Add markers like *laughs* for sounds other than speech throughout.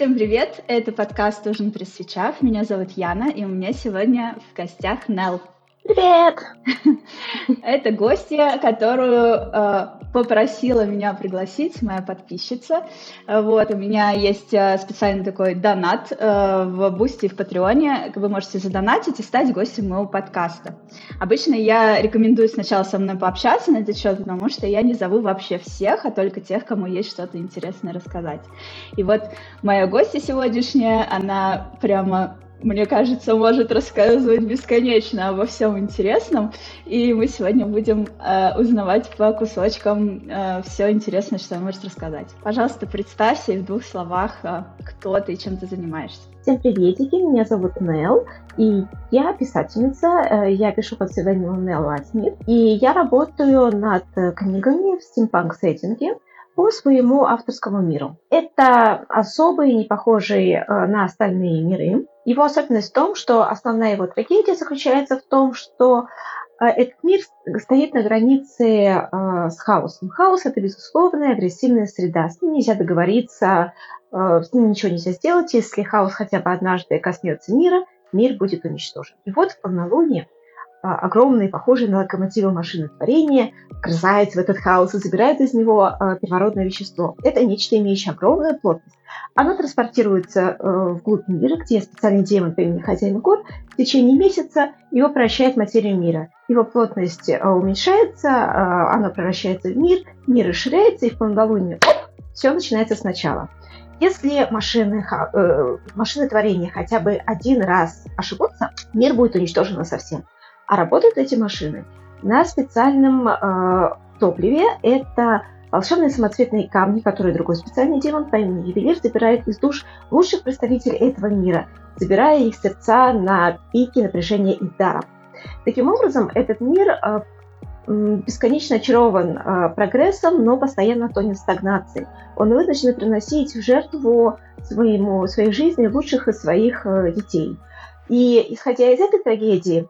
Всем привет! Это подкаст «Ужин при свечах». Меня зовут Яна, и у меня сегодня в гостях Нел. Привет! *laughs* Это гостья, которую э, попросила меня пригласить, моя подписчица. Вот, у меня есть э, специальный такой донат э, в Boosty в Патреоне. Вы можете задонатить и стать гостем моего подкаста. Обычно я рекомендую сначала со мной пообщаться на этот счет, потому что я не зову вообще всех, а только тех, кому есть что-то интересное рассказать. И вот моя гостья сегодняшняя, она прямо мне кажется, может рассказывать бесконечно обо всем интересном. И мы сегодня будем э, узнавать по кусочкам э, все интересное, что она может рассказать. Пожалуйста, представься и в двух словах, э, кто ты и чем ты занимаешься. Всем приветики, меня зовут Нел, и я писательница, э, я пишу под псевдонимом Нел Латимир, и я работаю над книгами в стимпанк-сеттинге, по своему авторскому миру. Это особый, не похожий э, на остальные миры. Его особенность в том, что основная его трагедия заключается в том, что э, этот мир стоит на границе э, с хаосом. Хаос это безусловная агрессивная среда. С ним нельзя договориться, с ним ничего нельзя сделать. Если хаос хотя бы однажды коснется мира, мир будет уничтожен. И вот в полнолуние а, огромные, похожие на локомотивы машины творения, вгрызается в этот хаос и забирает из него а, первородное вещество. Это нечто, имеющее огромную плотность. Оно транспортируется э, вглубь мира, где специальный демон по имени Хозяин Гор в течение месяца его превращает в материю мира. Его плотность э, уменьшается, э, оно превращается в мир, мир расширяется, и в полнолуние оп, все начинается сначала. Если машины, машины творения хотя бы один раз ошибутся, мир будет уничтожен совсем. А работают эти машины на специальном э, топливе. Это волшебные самоцветные камни, которые другой специальный демон по имени Ювелир забирает из душ лучших представителей этого мира, забирая их сердца на пике напряжения и дара. Таким образом, этот мир э, бесконечно очарован э, прогрессом, но постоянно тонет в стагнации. Он вынужден приносить в жертву своему, своей жизни лучших из своих э, детей. И исходя из этой трагедии,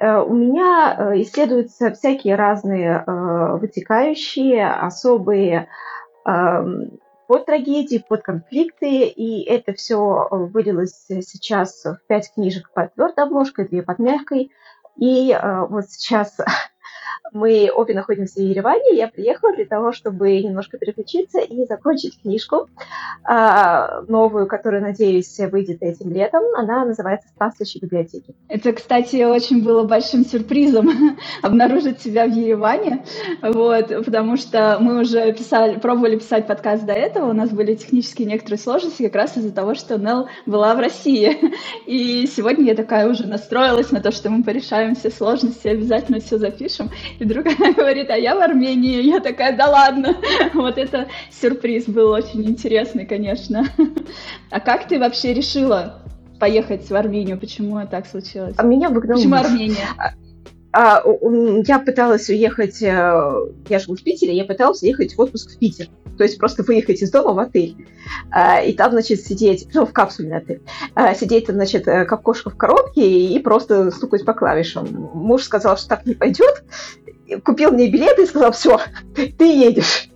у меня э, исследуются всякие разные э, вытекающие, особые эм, под трагедии, под конфликты, и это все вылилось сейчас в пять книжек под твердой обложкой, две под мягкой. И вот сейчас мы обе находимся в Ереване. Я приехала для того, чтобы немножко переключиться и закончить книжку а, новую, которая, надеюсь, выйдет этим летом. Она называется «Странствующие библиотеки». Это, кстати, очень было большим сюрпризом *laughs* обнаружить себя в Ереване, вот, потому что мы уже писали, пробовали писать подкаст до этого, у нас были технические некоторые сложности как раз из-за того, что Нел была в России. И сегодня я такая уже настроилась на то, что мы порешаем все сложности, обязательно все запишем. И вдруг она говорит, а я в Армении. Я такая, да ладно. Вот это сюрприз был очень интересный, конечно. А как ты вообще решила поехать в Армению? Почему так случилось? А меня выгнал Почему Армения? А, я пыталась уехать, э, я живу в Питере, я пыталась уехать в отпуск в Питер. То есть просто выехать из дома в отель. А, и там, значит, сидеть, ну, в капсуле отель. А, сидеть там, значит, э, как кошка в коробке и просто стукать по клавишам. Муж сказал, что так не пойдет. Купил мне билеты и сказал, все, ты едешь.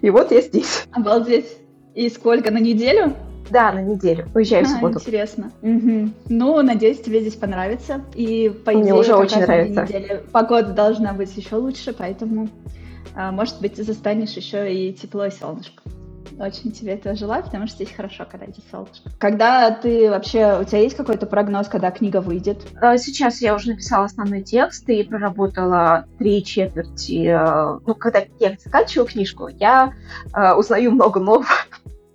И вот я здесь. Обалдеть. И сколько, на неделю? Да, на неделю. Уезжаю в субботу. Интересно. Угу. Ну, надеюсь, тебе здесь понравится. И по идее, Мне уже очень нравится. Неделе погода должна быть еще лучше, поэтому, а, может быть, застанешь еще и тепло и солнышко. Очень тебе этого желаю, потому что здесь хорошо, когда здесь солнышко. Когда ты вообще, у тебя есть какой-то прогноз, когда книга выйдет? А, сейчас я уже написала основной текст и проработала три четверти. Э, ну, когда я заканчиваю книжку, я э, узнаю много нового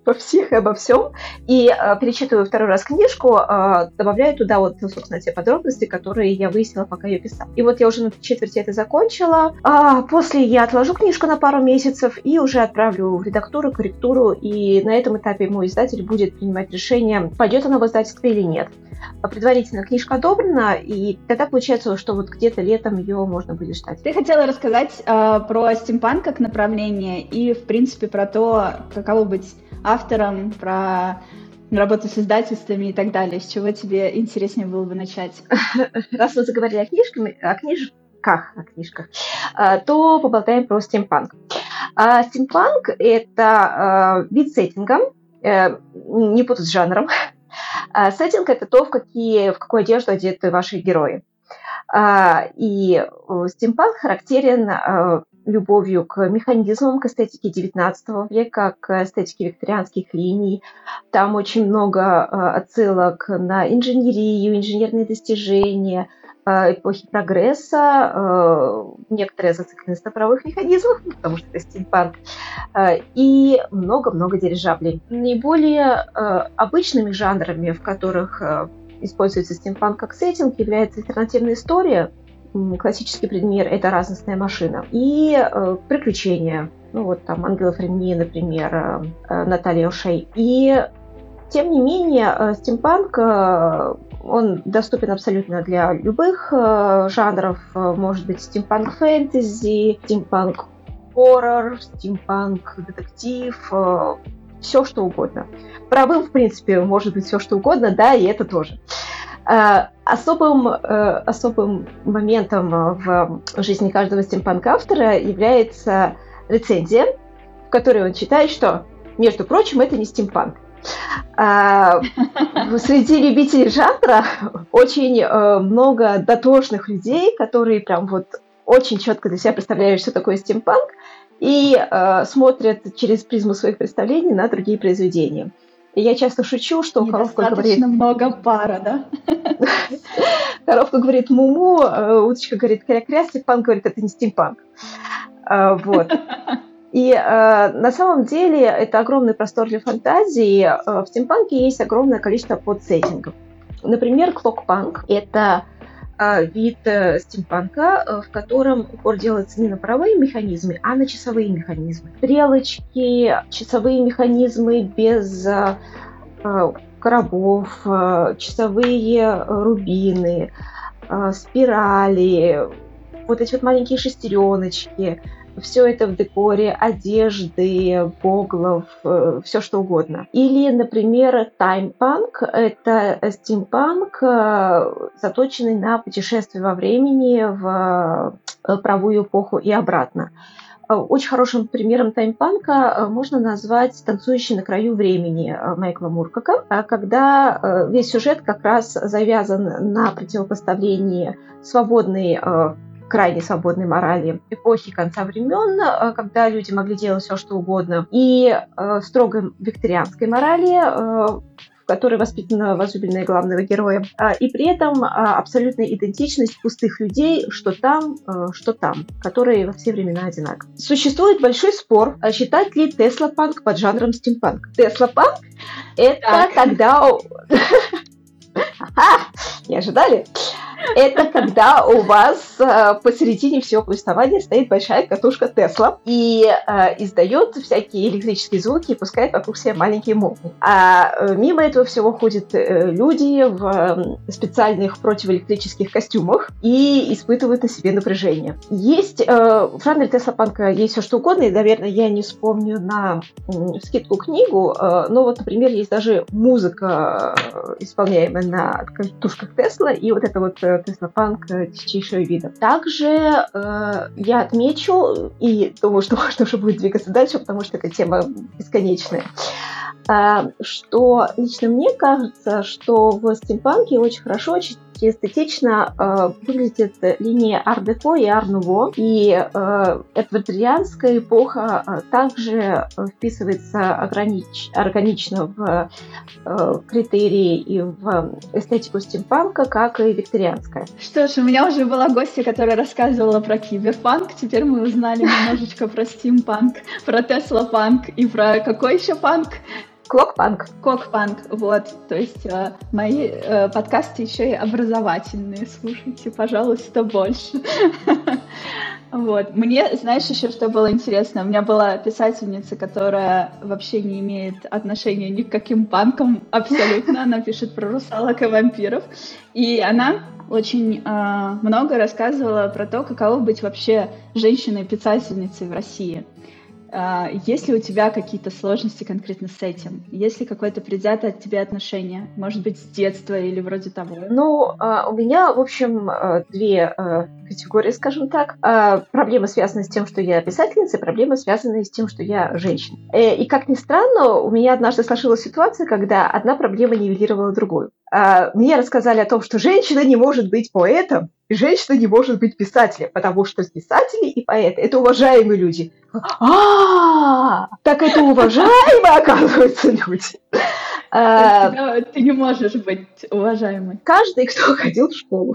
по всех и обо всем. И э, перечитываю второй раз книжку, э, добавляю туда вот, ну, собственно, те подробности, которые я выяснила, пока ее писала. И вот я уже на четверти это закончила. А после я отложу книжку на пару месяцев и уже отправлю в редактуру, корректуру. И на этом этапе мой издатель будет принимать решение, пойдет она в издательство или нет. А предварительно книжка одобрена, и тогда получается, что вот где-то летом ее можно будет ждать. Ты хотела рассказать э, про стимпанк как направление и, в принципе, про то, каково быть автором, про работу с издательствами и так далее. С чего тебе интереснее было бы начать? *laughs* Раз мы заговорили о книжках, о книжках, о книжках, а, то поболтаем про стимпанк. А, стимпанк — это а, вид сеттинга, э, не путать с жанром. Сеттинг — это то, в, какие, в какую одежду одеты ваши герои. И э, стимпанк характерен э, любовью к механизмам, к эстетике XIX века, к эстетике викторианских линий. Там очень много отсылок на инженерию, инженерные достижения — Э, эпохи прогресса, э, некоторые зацикленность на правовых механизмах, *laughs* потому что это стимпанк, э, и много-много дирижаблей. Наиболее обычными жанрами, в которых используется стимпанк как сеттинг, является альтернативная история, классический пример – это разностная машина, и приключения, ну вот там «Ангелов времени», например, Наталья Ошей. И тем не менее, стимпанк он доступен абсолютно для любых э, жанров. Э, может быть стимпанк фэнтези, стимпанк хоррор, стимпанк детектив, э, все что угодно. Правым, в принципе, может быть все что угодно, да, и это тоже. Э, особым, э, особым моментом в жизни каждого стимпанк-автора является рецензия, в которой он читает, что, между прочим, это не стимпанк. *laughs* А, среди любителей жанра очень э, много дотошных людей, которые прям вот очень четко для себя представляют, что такое стимпанк, и э, смотрят через призму своих представлений на другие произведения. И я часто шучу, что коровка говорит... много пара, да? *laughs* коровка говорит муму, э, уточка говорит кря-кря, стимпанк говорит, это не стимпанк. А, вот. И э, на самом деле это огромный простор для фантазии. Э, в стимпанке есть огромное количество подсеттингов. Например, клокпанк – это вид э, стимпанка, э, в котором упор делается не на паровые механизмы, а на часовые механизмы. Стрелочки, часовые механизмы без э, коробов, часовые рубины, спирали, вот эти вот маленькие шестереночки – все это в декоре одежды, боглов, э, все что угодно. Или, например, таймпанк – это стимпанк, э, заточенный на путешествие во времени в э, правую эпоху и обратно. Очень хорошим примером таймпанка можно назвать «Танцующий на краю времени» Майкла Муркака, когда весь сюжет как раз завязан на противопоставлении свободной крайне свободной морали эпохи конца времен, э, когда люди могли делать все, что угодно, и э, строго викторианской морали, э, в которой воспитана возлюбленная главного героя, и при этом абсолютная идентичность пустых людей, что там, что там, которые во все времена одинаковы. Существует большой спор, считать ли Тесла-панк поджанром стимпанк. Тесла-панк — это так. когда... *laughs* Не ожидали? Это когда у вас э, посередине всего повествования стоит большая катушка Тесла и э, издает всякие электрические звуки и пускает вокруг себя маленькие молнии. А э, мимо этого всего ходят люди в э, специальных противоэлектрических костюмах и испытывают на себе напряжение. Есть в жанре Тесла Панка есть все что угодно, и, наверное, я не вспомню на скидку книгу, но вот, например, есть даже музыка, исполняемая на катушках Тесла, и вот это вот э, Теслопанк чистейшего вида. Также э, я отмечу, и думаю, что *laughs* можно уже будет двигаться дальше, потому что эта тема бесконечная, э, что лично мне кажется, что в стимпанке очень хорошо и эстетично э, выглядит линия ар-деко и ар-нуво. И э, эдвардианская эпоха э, также вписывается огранич... органично в э, критерии и в эстетику стимпанка, как и викторианская. Что ж, у меня уже была гостья, которая рассказывала про киберпанк. Теперь мы узнали немножечко про стимпанк, про Тесла-панк и про какой еще панк? Клокпанк. Клокпанк, вот. То есть э, мои э, подкасты еще и образовательные. Слушайте, пожалуйста, больше. *laughs* Вот. Мне, знаешь, еще что было интересно? У меня была писательница, которая вообще не имеет отношения ни к каким панкам абсолютно. Она пишет про русалок и вампиров. И она очень э, много рассказывала про то, каково быть вообще женщиной-писательницей в России. А, есть ли у тебя какие-то сложности конкретно с этим? Есть ли какое-то предвзятое от тебя отношение? Может быть, с детства или вроде того? Ну, а, у меня, в общем, а, две категории, скажем так. А проблемы связаны с тем, что я писательница, проблемы связаны с тем, что я женщина. Э, и как ни странно, у меня однажды сложилась ситуация, когда одна проблема нивелировала другую. А, мне рассказали о том, что женщина не может быть поэтом, и женщина не может быть писателем, потому что писатели и поэты – это уважаемые люди. А, так это уважаемые, оказывается, люди. А, ты не можешь быть уважаемой. Каждый, кто *laughs* ходил в школу,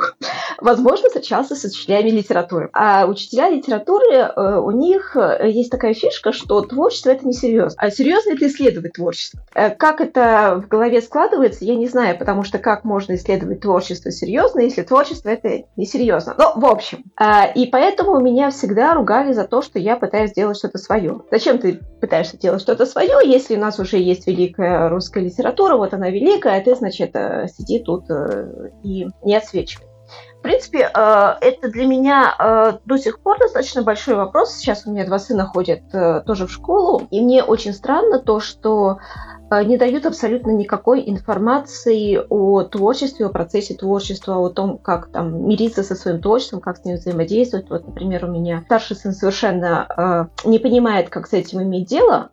возможно, встречался с учителями литературы. А учителя литературы, э, у них э, есть такая фишка, что творчество — это не серьезно. А серьезно — это исследовать творчество. Э, как это в голове складывается, я не знаю, потому что как можно исследовать творчество серьезно, если творчество — это несерьезно. Ну, в общем. И поэтому меня всегда ругали за то, что я пытаюсь сделать что-то свое. Зачем ты пытаешься делать что-то свое, если у нас уже есть великая русская литература, литература, вот она великая, а ты, значит, э, сиди тут э, и не отсвечивай. В принципе, э, это для меня до сих пор достаточно большой вопрос. Сейчас у меня два сына ходят тоже в школу, и мне очень странно то, что не дают абсолютно никакой информации о творчестве, о процессе творчества, о том, как там мириться со своим творчеством, как с ним взаимодействовать. Вот, например, у меня старший сын совершенно э, не понимает, как с этим иметь дело,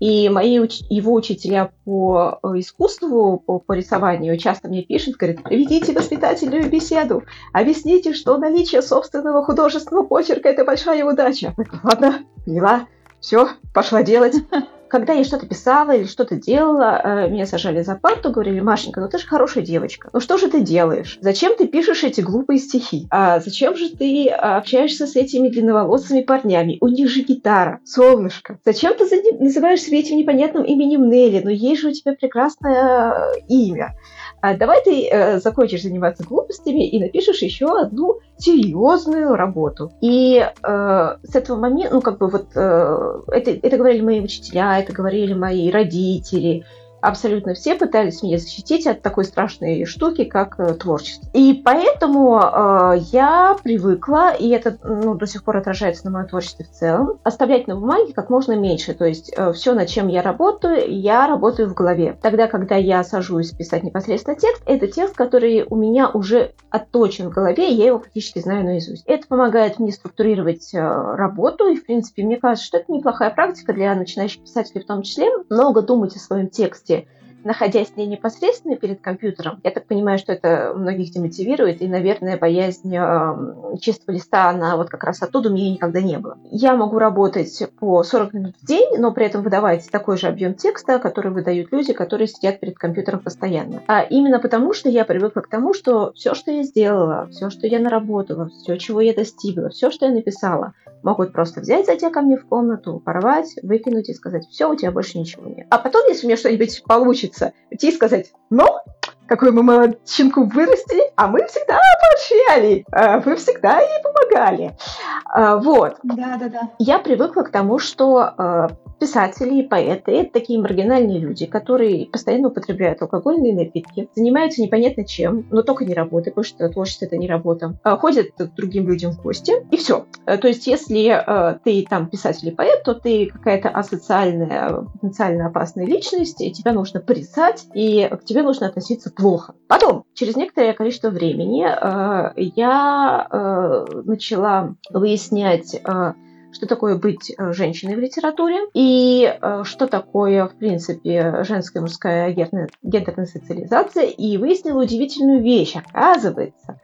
и мои уч- его учителя по э, искусству, по, по рисованию часто мне пишут, говорят, проведите воспитательную беседу, объясните, что наличие собственного художественного почерка – это большая удача. Ладно, поняла, все, пошла делать. *laughs* Когда я что-то писала или что-то делала, э, меня сажали за парту, говорили, Машенька, ну ты же хорошая девочка. Ну что же ты делаешь? Зачем ты пишешь эти глупые стихи? А зачем же ты общаешься с этими длинноволосыми парнями? У них же гитара, солнышко. Зачем ты называешь себя этим непонятным именем Нелли? Ну есть же у тебя прекрасное э, имя. А давай ты э, закончишь заниматься глупостями и напишешь еще одну серьезную работу. И э, с этого момента, ну как бы вот э, это, это говорили мои учителя, это говорили мои родители, абсолютно все пытались меня защитить от такой страшной штуки, как э, творчество. И поэтому э, я привыкла, и это ну, до сих пор отражается на моем творчестве в целом, оставлять на бумаге как можно меньше. То есть э, все, над чем я работаю, я работаю в голове. Тогда, когда я сажусь писать непосредственно текст, это текст, который у меня уже отточен в голове, и я его практически знаю наизусть. Это помогает мне структурировать э, работу, и, в принципе, мне кажется, что это неплохая практика для начинающих писателей в том числе. Много думать о своем тексте, области, находясь не непосредственно перед компьютером, я так понимаю, что это многих демотивирует, и, наверное, боязнь э, чистого листа, она вот как раз оттуда у меня никогда не было. Я могу работать по 40 минут в день, но при этом выдавать такой же объем текста, который выдают люди, которые сидят перед компьютером постоянно. А именно потому, что я привыкла к тому, что все, что я сделала, все, что я наработала, все, чего я достигла, все, что я написала, могут просто взять, зайти ко мне в комнату, порвать, выкинуть и сказать, все, у тебя больше ничего нет. А потом, если у меня что-нибудь получится, идти и сказать, ну, какую мы молодчинку вырастили, а мы всегда поощряли, а вы всегда ей помогали. А, вот. Да, да, да. Я привыкла к тому, что а, писатели и поэты – это такие маргинальные люди, которые постоянно употребляют алкогольные напитки, занимаются непонятно чем, но только не работой, потому что творчество – это не работа, ходят к другим людям в гости, и все. То есть, если ты там писатель и поэт, то ты какая-то асоциальная, потенциально опасная личность, и тебя нужно порицать, и к тебе нужно относиться плохо. Потом, через некоторое количество времени, я начала выяснять, что такое быть женщиной в литературе и что такое, в принципе, женская мужская гендерная социализация, и выяснила удивительную вещь. Оказывается,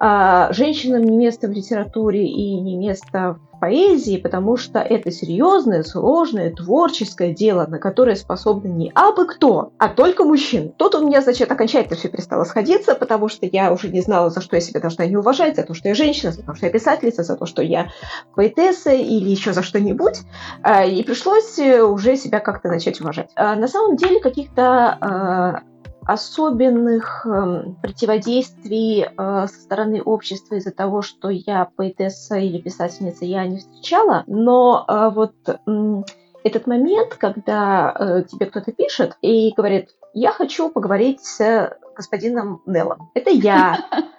женщинам не место в литературе и не место поэзии, потому что это серьезное, сложное, творческое дело, на которое способны не абы кто, а только мужчины. Тут у меня, значит, окончательно все перестало сходиться, потому что я уже не знала, за что я себя должна не уважать, за то, что я женщина, за то, что я писательница, за то, что я поэтесса или еще за что-нибудь. А, и пришлось э, уже себя как-то начать уважать. А, на самом деле каких-то а, особенных э, противодействий э, со стороны общества из-за того, что я поэтесса или писательница, я не встречала. Но э, вот э, этот момент, когда э, тебе кто-то пишет и говорит, я хочу поговорить с господином Неллом. Это я. *laughs*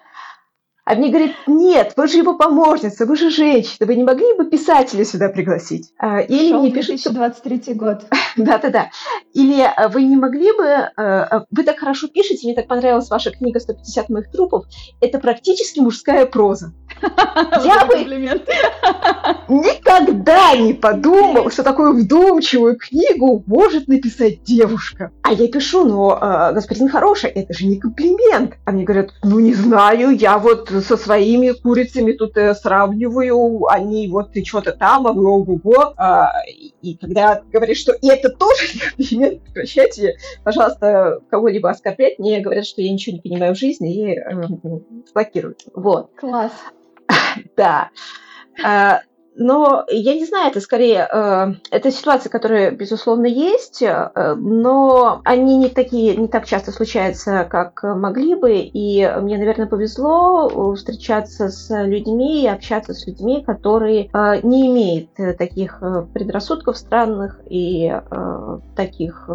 А мне говорят, нет, вы же его помощница, вы же женщина, вы не могли бы писателя сюда пригласить? А, или Шел мне пишут... 2023 год. *laughs* Да-да-да. Или а, вы не могли бы... А, вы так хорошо пишете, мне так понравилась ваша книга «150 моих трупов». Это практически мужская проза. *laughs* Я бы никогда не подумал, что такую вдумчивую книгу может написать девушка. А я пишу, но, э, господин хороший, это же не комплимент. А мне говорят, ну не знаю, я вот со своими курицами тут э, сравниваю, они вот ты что-то там, а вы ого-го. А, и когда говоришь, что это тоже не комплимент, прекращайте, пожалуйста, кого-либо оскорблять, мне говорят, что я ничего не понимаю в жизни и э, блокируют. Вот. Класс. *laughs* Да. А, но я не знаю, это скорее, э, это ситуации, которые, безусловно, есть, э, но они не такие, не так часто случаются, как могли бы. И мне, наверное, повезло встречаться с людьми и общаться с людьми, которые э, не имеют таких предрассудков странных и таких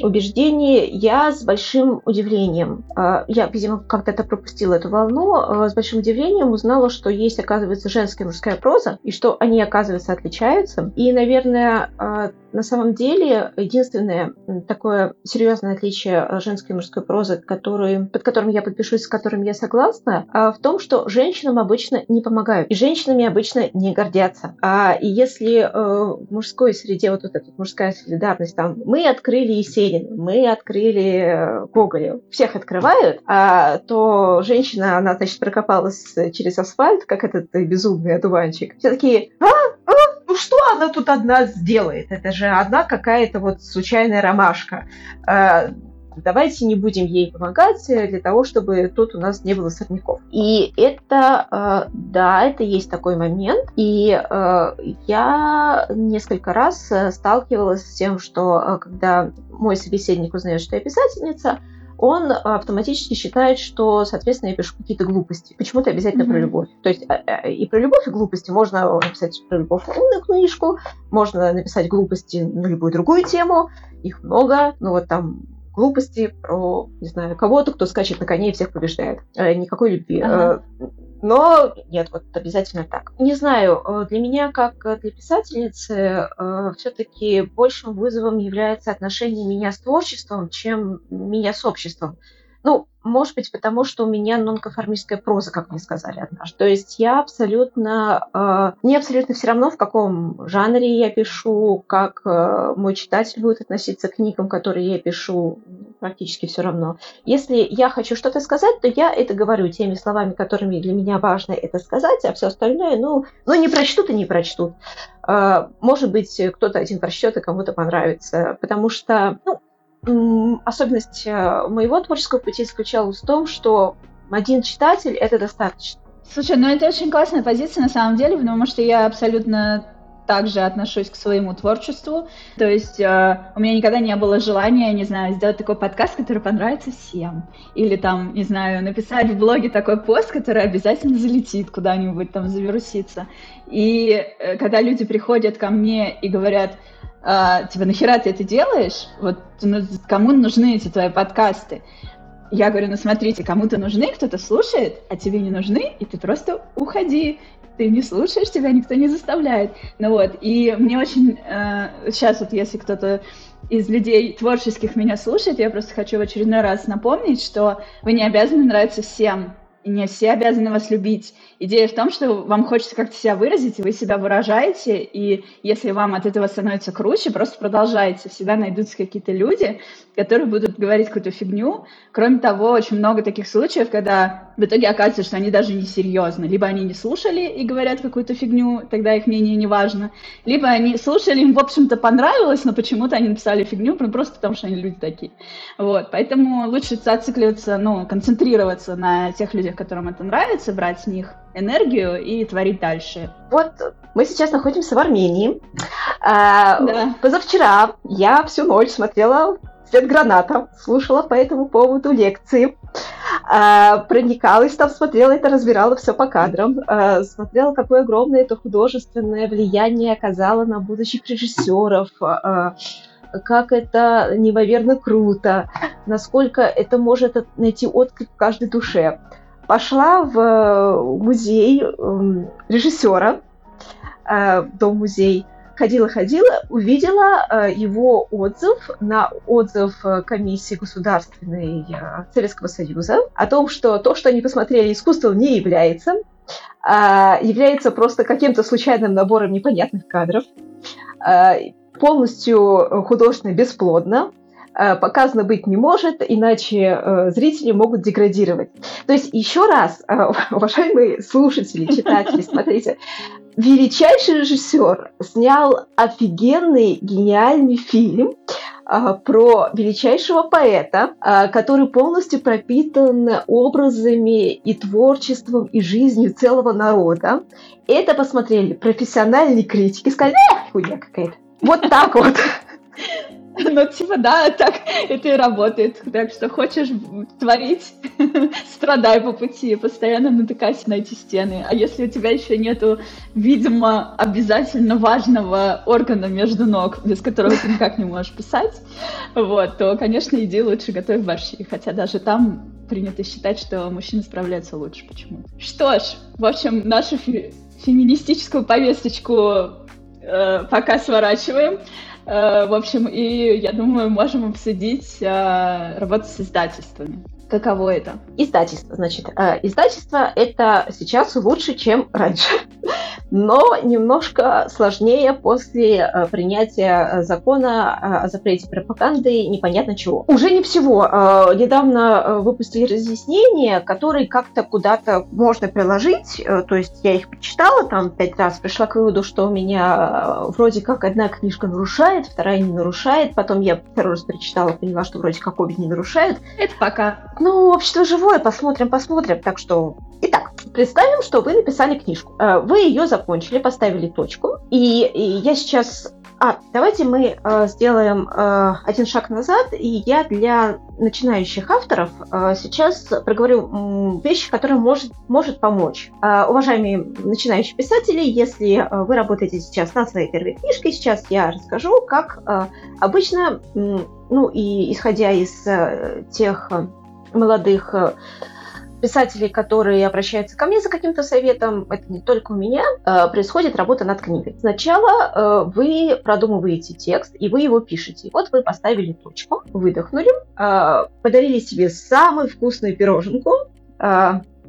убеждений я с большим удивлением, а, я, видимо, как-то это пропустила эту волну, а, с большим удивлением узнала, что есть, оказывается, женская и мужская проза, и что они, оказывается, отличаются. И, наверное, а, на самом деле, единственное такое серьезное отличие женской и мужской прозы, который, под которым я подпишусь, с которым я согласна, в том, что женщинам обычно не помогают, и женщинами обычно не гордятся. И если в мужской среде вот, вот эта мужская солидарность, там, мы открыли Есенина, мы открыли э, Гоголя. Всех открывают, а то женщина, она, значит, прокопалась через асфальт, как этот безумный одуванчик. Все такие, а, а, ну что она тут одна сделает? Это же одна какая-то вот случайная ромашка. А, давайте не будем ей помогать для того, чтобы тут у нас не было сорняков. И это, э, да, это есть такой момент. И э, я несколько раз э, сталкивалась с тем, что когда мой собеседник узнает, что я писательница, он автоматически считает, что, соответственно, я пишу какие-то глупости. Почему-то обязательно mm-hmm. про любовь. То есть и про любовь, и глупости. Можно написать про любовь умную книжку, можно написать глупости на любую другую тему. Их много. Ну вот там глупости, про, не знаю, кого-то, кто скачет на коне и всех побеждает. Э, никакой любви. Ага. Э, но нет, вот обязательно так. Не знаю, э, для меня, как для писательницы, все-таки большим вызовом является отношение меня с творчеством, чем меня с обществом. Ну, может быть, потому что у меня нонконформистская проза, как мне сказали однажды. То есть я абсолютно... Э, мне абсолютно все равно, в каком жанре я пишу, как э, мой читатель будет относиться к книгам, которые я пишу, практически все равно. Если я хочу что-то сказать, то я это говорю теми словами, которыми для меня важно это сказать, а все остальное, ну, ну не прочтут и не прочтут. Э, может быть, кто-то один прочтет и кому-то понравится, потому что, ну, особенность э, моего творческого пути заключалась в том, что один читатель это достаточно. Слушай, ну это очень классная позиция на самом деле, потому что я абсолютно также отношусь к своему творчеству. То есть э, у меня никогда не было желания, не знаю, сделать такой подкаст, который понравится всем. Или там, не знаю, написать в блоге такой пост, который обязательно залетит куда-нибудь, там завирусится. И э, когда люди приходят ко мне и говорят, а, типа, нахера ты это делаешь? Вот ну, кому нужны эти твои подкасты? Я говорю, ну смотрите, кому-то нужны, кто-то слушает, а тебе не нужны, и ты просто уходи. Ты не слушаешь, тебя никто не заставляет. Ну вот, и мне очень... Э, сейчас вот если кто-то из людей творческих меня слушает, я просто хочу в очередной раз напомнить, что вы не обязаны нравиться всем и не все обязаны вас любить. Идея в том, что вам хочется как-то себя выразить, и вы себя выражаете, и если вам от этого становится круче, просто продолжайте. Всегда найдутся какие-то люди, которые будут говорить какую-то фигню. Кроме того, очень много таких случаев, когда в итоге оказывается, что они даже не серьезны. Либо они не слушали и говорят какую-то фигню, тогда их мнение не важно. Либо они слушали, им, в общем-то, понравилось, но почему-то они написали фигню, просто потому что они люди такие. Вот, поэтому лучше зацикливаться, ну, концентрироваться на тех людях, которым это нравится, брать с них энергию и творить дальше. Вот мы сейчас находимся в Армении. А, да. Позавчера я всю ночь смотрела «Свет граната», слушала по этому поводу лекции, проникалась там, смотрела это, разбирала все по кадрам, а, смотрела, какое огромное это художественное влияние оказало на будущих режиссеров, как это неимоверно круто, насколько это может найти отклик в каждой душе. Пошла в э, музей эм, режиссера, э, дом-музей, ходила-ходила, увидела э, его отзыв на отзыв комиссии государственной Советского Союза о том, что то, что они посмотрели, искусством не является, а, является просто каким-то случайным набором непонятных кадров, а, полностью художественно бесплодно, показано быть не может, иначе зрители могут деградировать. То есть еще раз, *laughs* уважаемые слушатели, читатели, смотрите, величайший режиссер снял офигенный, гениальный фильм, а, про величайшего поэта, а, который полностью пропитан образами и творчеством и жизнью целого народа. Это посмотрели профессиональные критики, сказали, эх, хуйня какая-то. Вот так вот. *laughs* Ну, типа, да, так это и работает. Так что хочешь творить, *laughs* страдай по пути, постоянно натыкайся на эти стены. А если у тебя еще нету, видимо, обязательно важного органа между ног, без которого ты никак не можешь писать, вот, то, конечно, иди лучше готовь борщи. Хотя даже там принято считать, что мужчины справляются лучше почему-то. Что ж, в общем, нашу фе- феминистическую повесточку э, пока сворачиваем. Э, в общем, и я думаю, можем обсудить э, работу с издательствами. Каково это? Издательство, значит. Э, издательство это сейчас лучше, чем раньше *laughs* но немножко сложнее после э, принятия э, закона э, о запрете пропаганды непонятно чего. Уже не всего. Недавно выпустили разъяснения, которые как-то куда-то можно приложить, то есть я их почитала там пять раз, пришла к выводу, что у меня вроде как одна книжка нарушает, вторая не нарушает, потом я второй раз прочитала, поняла, что вроде как обе не нарушают. Это пока. Ну, общество живое, посмотрим, посмотрим. Так что, итак, представим, что вы написали книжку. Вы ее закончили, поставили точку. И, и я сейчас... А, давайте мы э, сделаем э, один шаг назад, и я для начинающих авторов э, сейчас проговорю э, вещи, которые может, может помочь. Э, уважаемые начинающие писатели, если э, вы работаете сейчас над своей первой книжкой, сейчас я расскажу, как э, обычно, э, ну и исходя из э, тех э, молодых э, писателей, которые обращаются ко мне за каким-то советом, это не только у меня, э, происходит работа над книгой. Сначала э, вы продумываете текст, и вы его пишете. Вот вы поставили точку, выдохнули, подарили себе самую вкусную пироженку,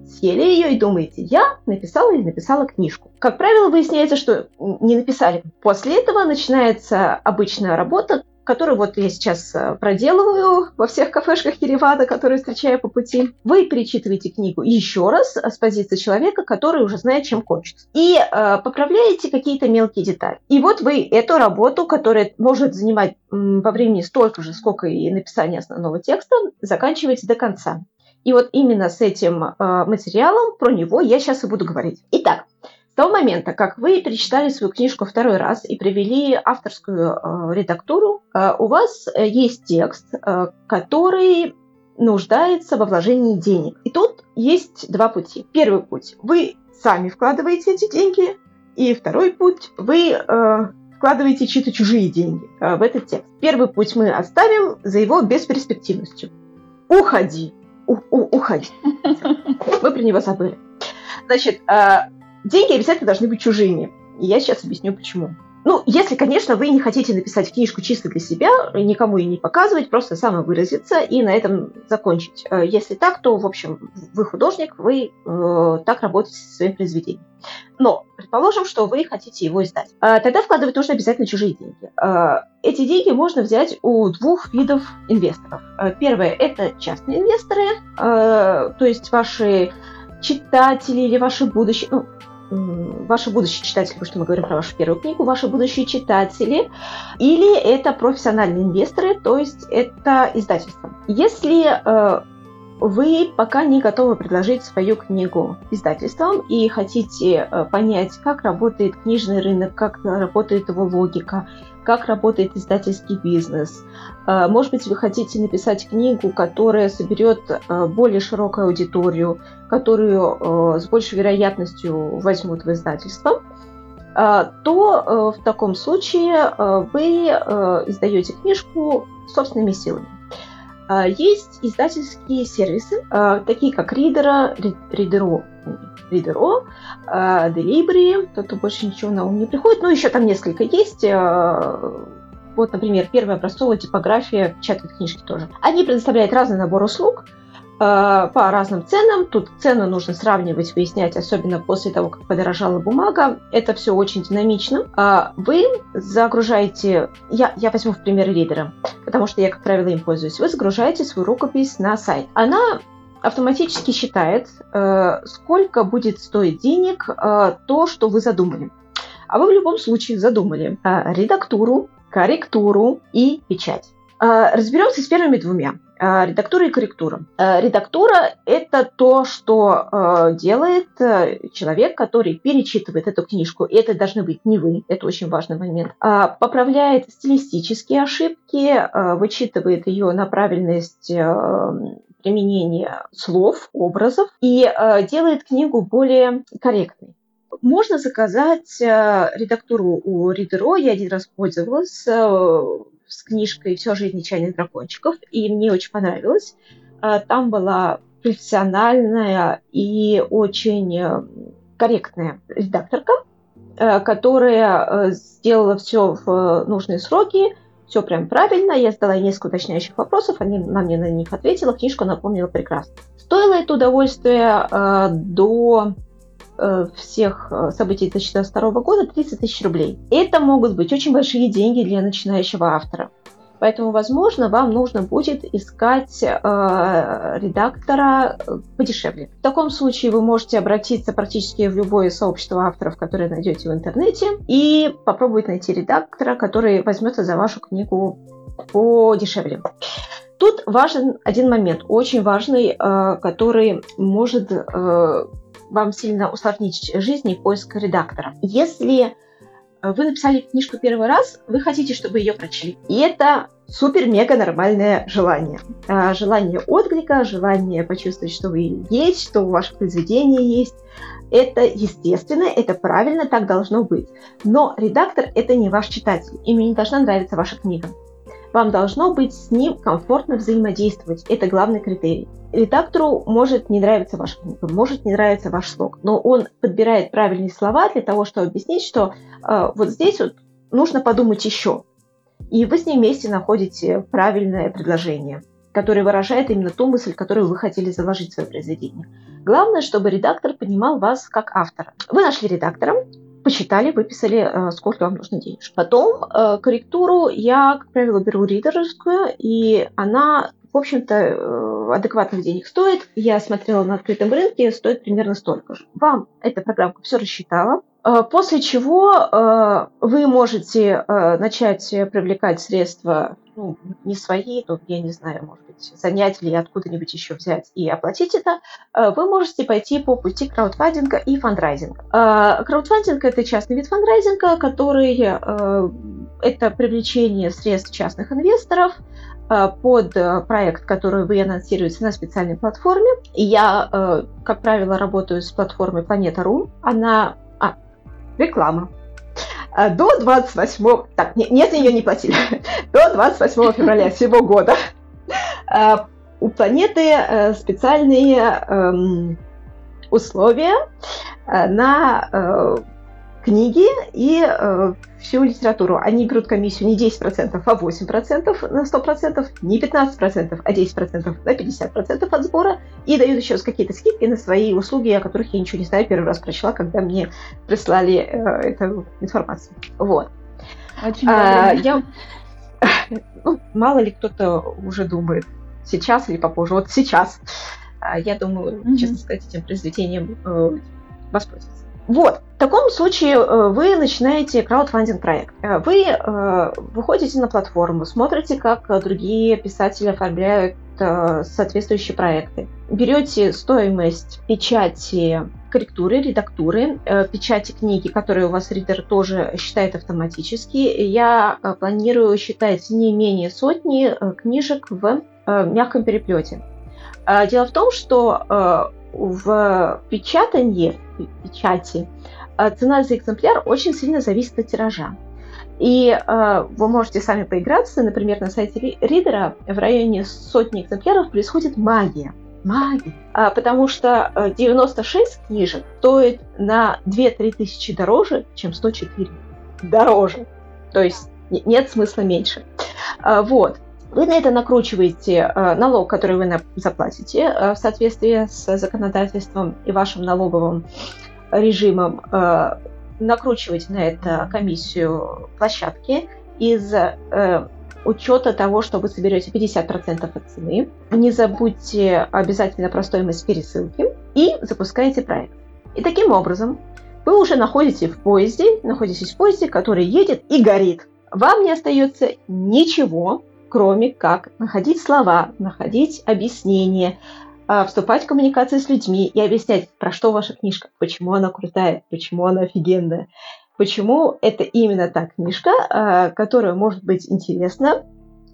съели ее и думаете, я написала или написала книжку. Как правило, выясняется, что не написали. После этого начинается обычная работа, которую вот я сейчас э, проделываю во всех кафешках Еревана, которые встречаю по пути. Вы перечитываете книгу еще раз с позиции человека, который уже знает, чем кончится. И э, поправляете какие-то мелкие детали. И вот вы эту работу, которая может занимать по времени столько же, сколько и написание основного текста, заканчиваете до конца. И вот именно с этим э, материалом, про него я сейчас и буду говорить. Итак, того момента, как вы перечитали свою книжку второй раз и привели авторскую э, редактуру, э, у вас э, есть текст, который нуждается во вложении денег. И тут есть два пути. Первый путь. Вы сами вкладываете эти деньги. И второй путь. Вы э, вкладываете чьи-то чужие деньги э, в этот текст. Первый путь мы оставим за его бесперспективностью. Уходи. У, у, уходи. *laughs* Вы про него забыли. Значит, э, деньги обязательно должны быть чужими. И я сейчас объясню почему. Ну, если, конечно, вы не хотите написать книжку чисто для себя, никому ее не показывать, просто самовыразиться и на этом закончить. Э, если так, то, в общем, вы художник, вы э, так работаете со своим произведением. Но предположим, что вы хотите его издать. Э, тогда вкладывать нужно обязательно чужие деньги. Э, эти деньги можно взять у двух видов инвесторов. Э, первое – это частные инвесторы, э, то есть ваши читатели или ваши будущие, ну, ваши будущие читатели, потому что мы говорим про вашу первую книгу, ваши будущие читатели, или это профессиональные инвесторы, то есть это издательство. Если э, вы пока не готовы предложить свою книгу издательствам и хотите э, понять, как работает книжный рынок, как работает его логика, как работает издательский бизнес. Э, может быть, вы хотите написать книгу, которая соберет э, более широкую аудиторию, которую с большей вероятностью возьмут в издательство, то в таком случае вы издаете книжку собственными силами. Есть издательские сервисы, такие как Reader, Reader.ro, Reader.ro, Delibri, тут больше ничего на ум не приходит, но еще там несколько есть. Вот, например, первая образцовая типография печатает книжки тоже. Они предоставляют разный набор услуг, по разным ценам. Тут цены нужно сравнивать, выяснять, особенно после того, как подорожала бумага. Это все очень динамично. Вы загружаете, я, я возьму в пример ридера, потому что я, как правило, им пользуюсь. Вы загружаете свою рукопись на сайт. Она автоматически считает, сколько будет стоить денег то, что вы задумали. А вы в любом случае задумали редактуру, корректуру и печать. Разберемся с первыми двумя. Редактура и корректура. Редактура – это то, что делает человек, который перечитывает эту книжку. И это должны быть не вы, это очень важный момент. Поправляет стилистические ошибки, вычитывает ее на правильность применения слов, образов и делает книгу более корректной. Можно заказать э, редактуру у Ридеро. Я один раз пользовалась э, с книжкой «Все о жизни чайных дракончиков», и мне очень понравилось. Э, там была профессиональная и очень корректная редакторка, которая сделала все в нужные сроки, все прям правильно. Я задала несколько уточняющих вопросов, она мне на них ответила, книжку напомнила прекрасно. Стоило это удовольствие до Э, всех э, событий 2022 года 30 тысяч рублей. Это могут быть очень большие деньги для начинающего автора. Поэтому, возможно, вам нужно будет искать э, редактора э, подешевле. В таком случае вы можете обратиться практически в любое сообщество авторов, которое найдете в интернете, и попробовать найти редактора, который возьмется за вашу книгу подешевле. Тут важен один момент, очень важный, э, который может э, вам сильно усложнить жизнь и поиск редактора. Если вы написали книжку первый раз, вы хотите, чтобы ее прочли. И это супер-мега нормальное желание. А, желание отклика, желание почувствовать, что вы есть, что ваше произведение есть. Это естественно, это правильно, так должно быть. Но редактор – это не ваш читатель. Ему не должна нравиться ваша книга. Вам должно быть с ним комфортно взаимодействовать. Это главный критерий. Редактору может не нравиться ваша книга, может не нравиться ваш слог, но он подбирает правильные слова для того, чтобы объяснить, что э, вот здесь вот нужно подумать еще. И вы с ним вместе находите правильное предложение, которое выражает именно ту мысль, которую вы хотели заложить в свое произведение. Главное, чтобы редактор понимал вас как автора. Вы нашли редактора, посчитали, выписали, э, сколько вам нужно денежек. Потом э, корректуру я, как правило, беру ридерскую, и она в общем-то, э, адекватных денег стоит. Я смотрела на открытом рынке, стоит примерно столько же. Вам эта программка все рассчитала. После чего вы можете начать привлекать средства ну, не свои, то, я не знаю, может быть, занять или откуда-нибудь еще взять и оплатить это, э, вы можете пойти по пути краудфандинга и фандрайзинга. Э, краудфандинг – это частный вид фандрайзинга, который э, – это привлечение средств частных инвесторов под проект, который вы анонсируете на специальной платформе. Я, как правило, работаю с платформой Planeta.ru. Она... Реклама. А, до 28... Так, нет, ее не платили. *laughs* До 28 февраля сего года а, у планеты э, специальные эм, условия э, на э, книги и э, всю литературу. Они берут комиссию не 10%, а 8% на 100%, не 15%, а 10% на 50% от сбора и дают еще какие-то скидки на свои услуги, о которых я ничего не знаю, первый раз прочла, когда мне прислали э, эту информацию. Вот. Очень а, я, *laughs* ну, мало ли кто-то уже думает, сейчас или попозже. Вот сейчас, а, я думаю, mm-hmm. честно сказать, этим произведением э, воспользоваться. Вот, в таком случае э, вы начинаете краудфандинг проект. Э, вы э, выходите на платформу, смотрите, как другие писатели оформляют соответствующие проекты. Берете стоимость печати корректуры, редактуры, печати книги, которые у вас ридер тоже считает автоматически. Я планирую считать не менее сотни книжек в мягком переплете. Дело в том, что в печатании, печати, э, цена за экземпляр очень сильно зависит от тиража. И э, вы можете сами поиграться, например, на сайте Ридера в районе сотни экземпляров происходит магия. Магия. А, потому что 96 э, книжек стоит на 2-3 тысячи дороже, чем 104. Дороже. То есть нет смысла меньше. А, вот. Вы на это накручиваете э, налог, который вы заплатите э, в соответствии с законодательством и вашим налоговым режимом. Э, накручиваете на это комиссию площадки из учета того, что вы соберете 50% от цены. Не забудьте обязательно про стоимость пересылки и запускаете проект. И таким образом вы уже находитесь в поезде, находитесь в поезде, который едет и горит. Вам не остается ничего, кроме как находить слова, находить объяснения, а, вступать в коммуникации с людьми и объяснять, про что ваша книжка, почему она крутая, почему она офигенная, почему это именно та книжка, а, которая может быть интересна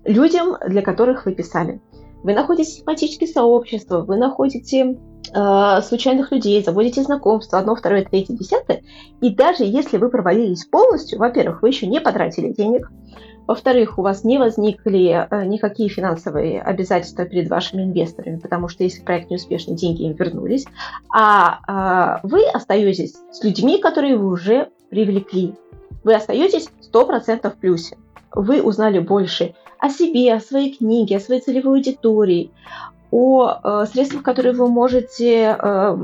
людям, для которых вы писали. Вы находите тематические сообщества, вы находите э, случайных людей, заводите знакомства, одно, второе, третье, десятое. И даже если вы провалились полностью, во-первых, вы еще не потратили денег, во-вторых, у вас не возникли э, никакие финансовые обязательства перед вашими инвесторами, потому что если проект неуспешный, деньги им вернулись, а э, вы остаетесь с людьми, которые вы уже привлекли. Вы остаетесь 100% в плюсе. Вы узнали больше о себе, о своей книге, о своей целевой аудитории, о э, средствах, которые вы можете э,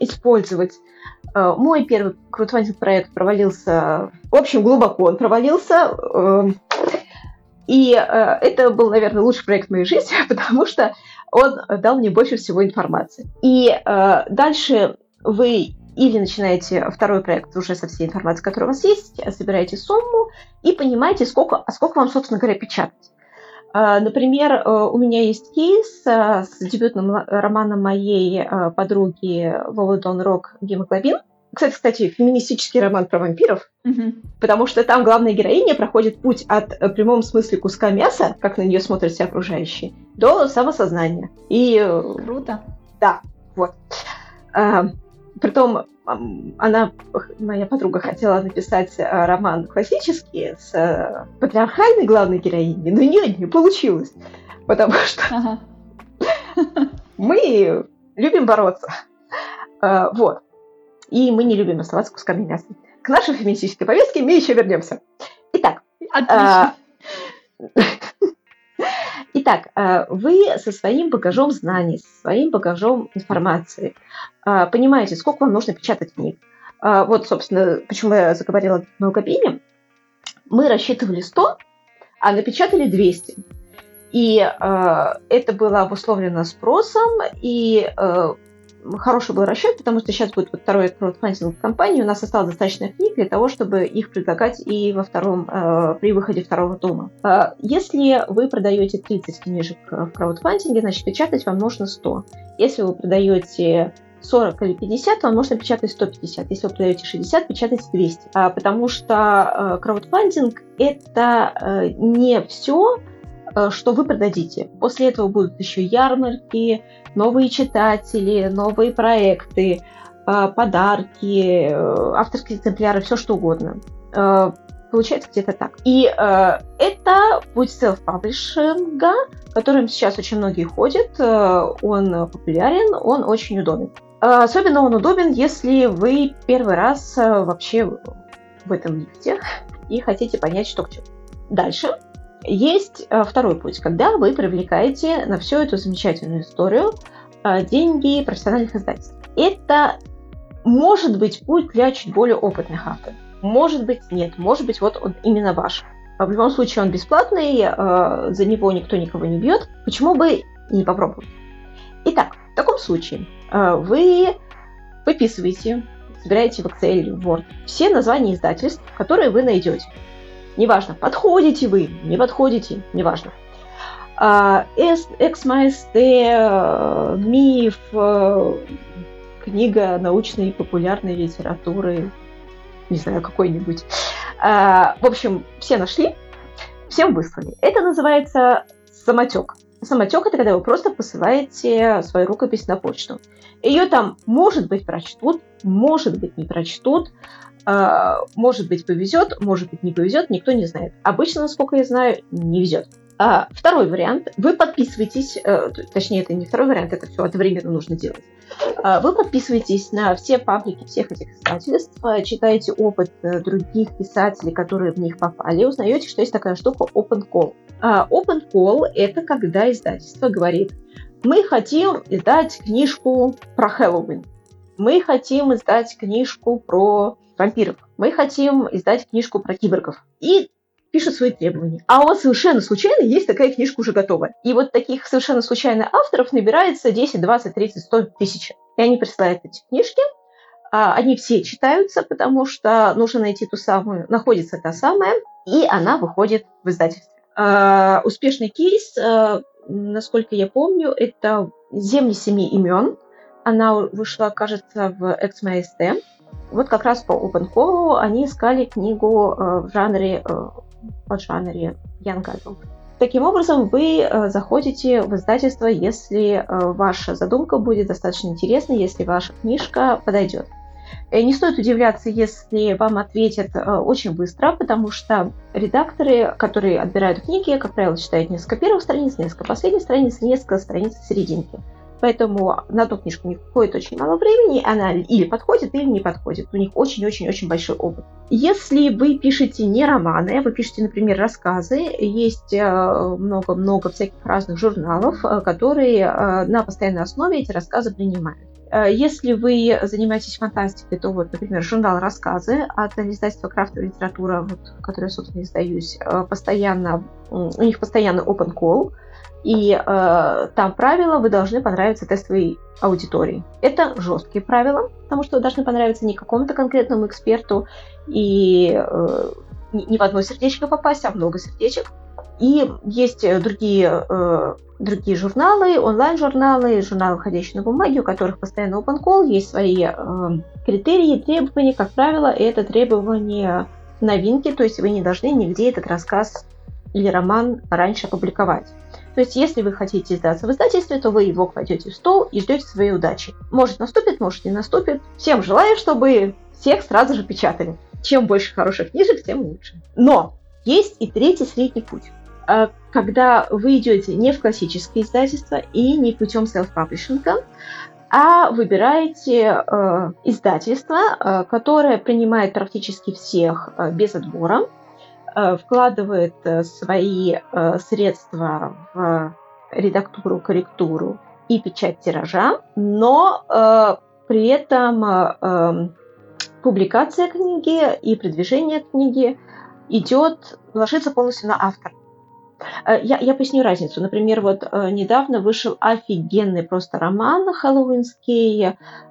использовать. Э, мой первый краудфандинг проект провалился, в общем, глубоко он провалился. Э, и э, это был, наверное, лучший проект в моей жизни, *laughs* потому что он дал мне больше всего информации. И э, дальше вы или начинаете второй проект уже со всей информацией, которая у вас есть, собираете сумму и понимаете, сколько, а сколько вам, собственно говоря, печатать. А, например, э, у меня есть кейс э, с дебютным романом моей э, подруги Вовы Дон Рок «Гемоглобин». Кстати, кстати, феминистический роман про вампиров, угу. потому что там главная героиня проходит путь от в прямом смысле куска мяса, как на нее смотрят все окружающие, до самосознания. И круто. Да, вот. А, Притом она, моя подруга, хотела написать э, роман классический с э, патриархальной главной героиней, но нет, не получилось. Потому что ага. мы любим бороться. Э, вот. И мы не любим оставаться кусками мяса. К нашей феминистической повестке мы еще вернемся. Итак. Отлично. *laughs* Итак, э, вы со своим багажом знаний, со своим багажом информации э, понимаете, сколько вам нужно печатать книг. Вот, собственно, почему я заговорила о многопине. Мы рассчитывали 100, а напечатали 200. И э, это было обусловлено спросом, и э, хороший был расчет, потому что сейчас будет вот второй краудфандинг компании, у нас осталось достаточно книг для того, чтобы их предлагать и во втором, э, при выходе второго тома. Э, если вы продаете 30 книжек в краудфандинге, значит печатать вам нужно 100. Если вы продаете 40 или 50, вам нужно печатать 150. Если вы продаете 60, печатайте 200. А, потому что э, краудфандинг это э, не все, Э, что вы продадите. После этого будут еще ярмарки, новые читатели, новые проекты, э, подарки, э, авторские экземпляры, все что угодно. Получается где-то так. И это путь селф-паблишинга, которым сейчас очень многие ходят. Он популярен, он очень удобен. Особенно он удобен, если вы первый раз вообще в этом лифте и хотите понять, что к чему. Дальше есть э, второй путь, когда вы привлекаете на всю эту замечательную историю э, деньги профессиональных издательств. Это может быть путь для чуть более опытных авторов. Может быть, нет. Может быть, вот он именно ваш. В любом случае, он бесплатный, э, за него никто никого не бьет. Почему бы не попробовать? Итак, в таком случае вы выписываете, собираете в Excel, в Word все названия издательств, которые вы найдете. Неважно, подходите вы, не подходите, неважно. Экс-МСТ, МИФ, э, книга научной и популярной литературы, не знаю, какой-нибудь. А, в общем, все нашли, всем выслали. Это называется самотек. Самотек это когда вы просто посылаете свою рукопись на почту. Ее там, может быть, прочтут, может быть, не прочтут, а, может быть, повезет, может быть, не повезет, никто не знает. Обычно, насколько я знаю, не везет. А, второй вариант. Вы подписываетесь, э, точнее, это не второй вариант, это все одновременно нужно делать. Вы подписываетесь на все паблики всех этих издательств, читаете опыт других писателей, которые в них попали, узнаете, что есть такая штука Open Call. Open Call – это когда издательство говорит, мы хотим издать книжку про Хэллоуин, мы хотим издать книжку про вампиров, мы хотим издать книжку про киборгов. И пишут свои требования. А у вас совершенно случайно есть такая книжка уже готовая. И вот таких совершенно случайно авторов набирается 10, 20, 30, 100 тысяч. И они присылают эти книжки, а, они все читаются, потому что нужно найти ту самую, находится та самая, и она выходит в издательстве. А, успешный кейс, а, насколько я помню, это «Земли семи имен». Она вышла, кажется, в XMST. Вот как раз по OpenCall они искали книгу в жанре поджанре Young Adult. Таким образом, вы э, заходите в издательство, если э, ваша задумка будет достаточно интересной, если ваша книжка подойдет. Не стоит удивляться, если вам ответят э, очень быстро, потому что редакторы, которые отбирают книги, как правило, читают несколько первых страниц, несколько последних страниц, несколько страниц серединки. Поэтому на ту книжку у них уходит очень мало времени, она или подходит, или не подходит. У них очень-очень-очень большой опыт. Если вы пишете не романы, вы пишете, например, рассказы, есть э, много-много всяких разных журналов, э, которые э, на постоянной основе эти рассказы принимают. Если вы занимаетесь фантастикой, то вот, например, журнал «Рассказы» от издательства «Крафтовая литература», вот, я, собственно, издаюсь, постоянно, у них постоянно open call – и э, там правила вы должны понравиться тестовой аудитории. Это жесткие правила, потому что вы должны понравиться не какому-то конкретному эксперту и э, не в одно сердечко попасть, а много сердечек. И есть другие, э, другие журналы, онлайн-журналы, журналы, выходящие на бумаге, у которых постоянно open call, есть свои э, критерии, требования. Как правило, это требования новинки, то есть вы не должны нигде этот рассказ или роман раньше опубликовать. То есть, если вы хотите издаться в издательстве, то вы его кладете в стол и ждете своей удачи. Может наступит, может не наступит. Всем желаю, чтобы всех сразу же печатали. Чем больше хороших книжек, тем лучше. Но есть и третий средний путь. А, когда вы идете не в классическое издательство и не путем селф-паблишинга, а выбираете э, издательство, э, которое принимает практически всех э, без отбора, вкладывает э, свои э, средства в редактуру, корректуру и печать тиража, но при этом эм, публикация книги и продвижение книги идет, ложится полностью на автора. Э, я, я поясню разницу. Например, вот э, недавно вышел офигенный просто роман хэллоуинский,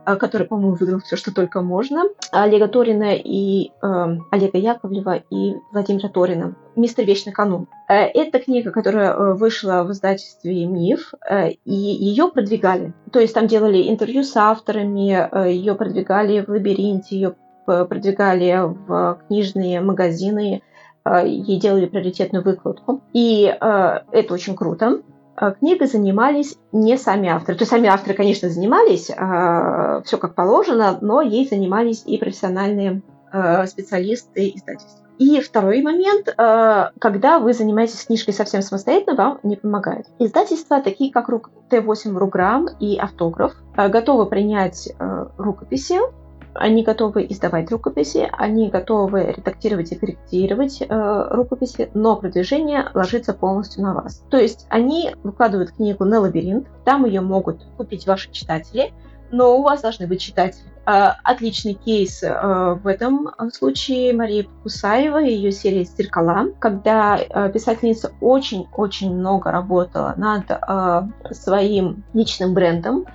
э, который, по-моему, выиграл все, что только можно. Олега Торина и э, Олега Яковлева и Владимира Торина. «Мистер Вечный канун». Это книга, которая вышла в издательстве «Миф», и ее продвигали. То есть там делали интервью с авторами, ее продвигали в «Лабиринте», ее продвигали в книжные магазины, ей делали приоритетную выкладку. И э, это очень круто. Э, книгой занимались не сами авторы. То есть сами авторы, конечно, занимались, все как положено, но ей занимались и профессиональные специалисты издательства. И второй момент, когда вы занимаетесь книжкой совсем самостоятельно, вам не помогает. Издательства, такие как Т8 Руграм и Автограф, готовы принять рукописи, они готовы издавать рукописи, они готовы редактировать и корректировать э, рукописи, но продвижение ложится полностью на вас. То есть они выкладывают книгу на лабиринт, там ее могут купить ваши читатели, но у вас должны быть читатели. Э, отличный кейс э, в этом случае Мария Кусаева и ее серия «Зеркала», когда э, писательница очень-очень много работала над своим личным брендом,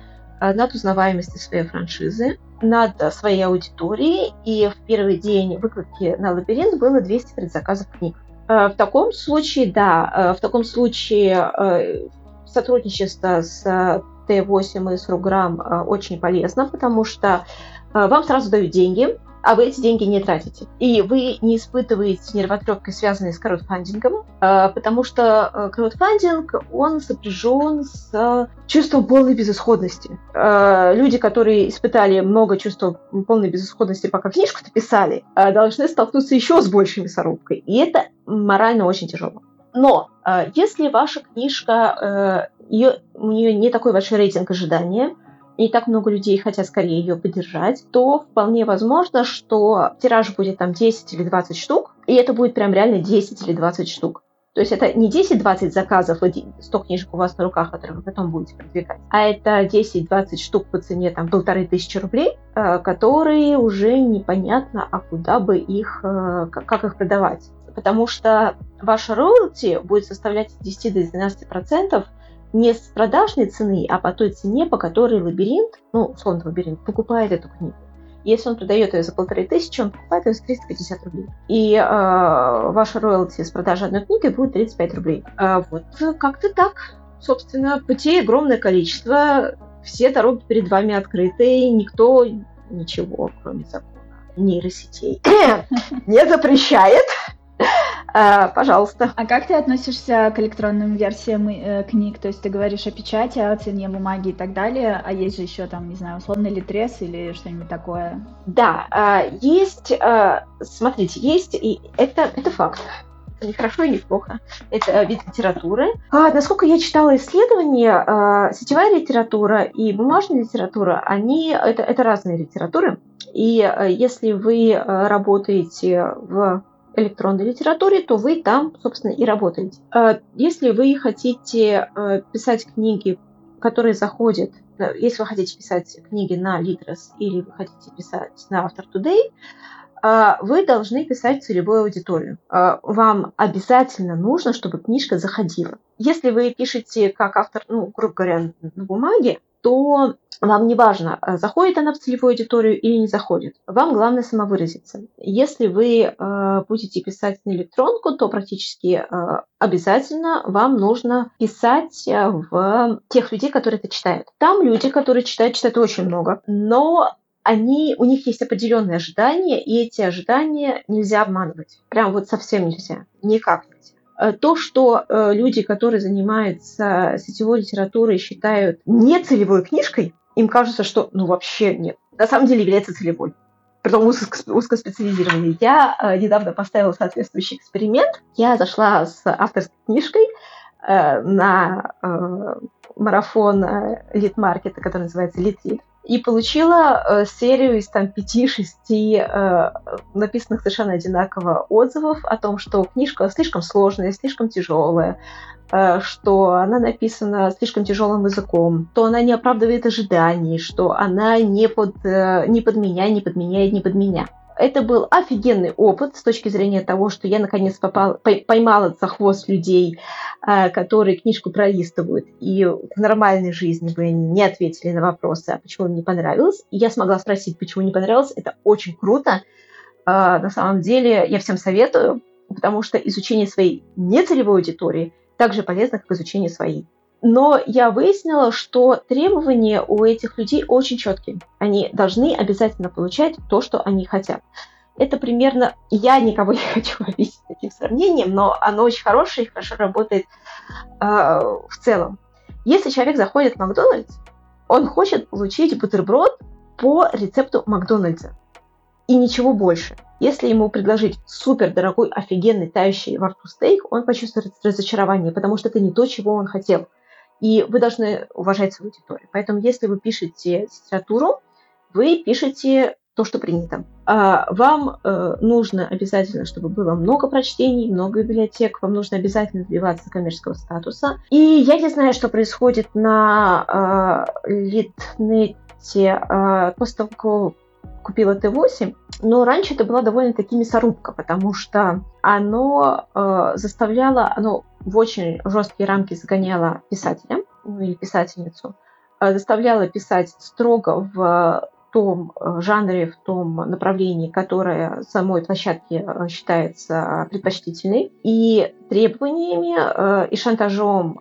над узнаваемостью своей франшизы, над своей аудиторией, и в первый день выкладки на лабиринт было 200 предзаказов книг. Э, в таком случае, да, э, в таком случае э, сотрудничество с Т8 и с Руграм очень полезно, потому что вам сразу дают деньги, а вы эти деньги не тратите. И вы не испытываете нервотрепки, связанные с краудфандингом, а, потому что э, краудфандинг, он сопряжен с чувством полной безысходности. А, люди, которые испытали много чувства полной безысходности, пока книжку написали, а, должны столкнуться еще с большей мясорубкой. И это морально очень тяжело. Но если ваша книжка, ее, у нее не такой большой рейтинг ожидания, и так много людей хотят скорее ее поддержать, то вполне возможно, что тираж будет там 10 или 20 штук, и это будет прям реально 10 или 20 штук. То есть это не 10-20 заказов, 100 книжек у вас на руках, которые вы потом будете продвигать, а это 10-20 штук по цене там полторы тысячи рублей, э, которые уже непонятно, а куда бы их, э, как их продавать. Потому что ваша роялти будет составлять от 10 до 12 процентов не с продажной цены, а по той цене, по которой лабиринт, ну, условно лабиринт, покупает эту книгу. Если он продает ее за полторы тысячи, он покупает ее за 350 рублей. И э, ваша роялти с продажи одной книги будет 35 рублей. А вот как-то так. Собственно, путей огромное количество. Все дороги перед вами открыты. И никто ничего, кроме закона нейросетей, *coughs* не запрещает пожалуйста. А как ты относишься к электронным версиям э, книг? То есть ты говоришь о печати, о цене бумаги и так далее, а есть же еще там, не знаю, условный литрес или что-нибудь такое? Да, э, есть, э, смотрите, есть, и это, это факт. Не хорошо и не плохо. Это вид литературы. А, насколько я читала исследования, э, сетевая литература и бумажная литература, они это, это разные литературы. И э, если вы э, работаете в электронной литературе, то вы там, собственно, и работаете. А если вы хотите э, писать книги, которые заходят, э, если вы хотите писать книги на Литрес или вы хотите писать на Автор Today, а, вы должны писать целевую аудиторию. А, вам обязательно нужно, чтобы книжка заходила. Если вы пишете как автор, ну, грубо говоря, на бумаге, то вам не важно, э, заходит она в целевую аудиторию или не заходит. Вам главное самовыразиться. Если вы э, будете писать на электронку, то практически э, обязательно вам нужно писать в тех людей, которые это читают. Там люди, которые читают, читают очень много, но они, у них есть определенные ожидания, и эти ожидания нельзя обманывать. Прям вот совсем нельзя. Никак нельзя. То, что люди, которые занимаются сетевой литературой, считают не целевой книжкой, им кажется, что ну вообще нет. На самом деле является целевой. Притом узко, узкоспециализированный. Я э, недавно поставила соответствующий эксперимент. Я зашла с авторской книжкой э, на э, марафон э, Литмаркета, который называется Лид-Лид и получила э, серию из там пяти-шести э, написанных совершенно одинаково отзывов о том, что книжка слишком сложная, слишком тяжелая, что она написана слишком тяжелым языком, что она не оправдывает ожиданий, что она не под, э, не под меня, не подменяет, не под меня это был офигенный опыт с точки зрения того, что я наконец попал, поймала за хвост людей, а, которые книжку пролистывают, и в нормальной жизни бы они не ответили на вопросы, а почему им не понравилось. И я смогла спросить, почему не понравилось. Это очень круто. На самом деле я всем советую, потому что изучение своей нецелевой аудитории так же полезно, как изучение своей. Но я выяснила, что требования у этих людей очень четкие. Они должны обязательно получать то, что они хотят. Это примерно... Я никого *laughs* не хочу обидеть таким сравнением, но оно очень хорошее и хорошо работает э, в целом. Если человек заходит в Макдональдс, он хочет получить бутерброд по рецепту Макдональдса. И ничего больше. Если ему предложить супер дорогой, офигенный, тающий во рту стейк, он почувствует разочарование, потому что это не то, чего он хотел. И вы должны уважать свою аудиторию. Поэтому, если вы пишете литературу, вы пишете то, что принято. А вам э, нужно обязательно, чтобы было много прочтений, много библиотек, вам нужно обязательно добиваться коммерческого статуса. И я не знаю, что происходит на э, Литнете э, после того, купила Т8, но раньше это была довольно-таки мясорубка, потому что оно э, заставляло, оно в очень жесткие рамки загоняло писателя ну, или писательницу, э, заставляло писать строго в том э, жанре, в том направлении, которое самой площадке э, считается предпочтительной, и требованиями э, и шантажом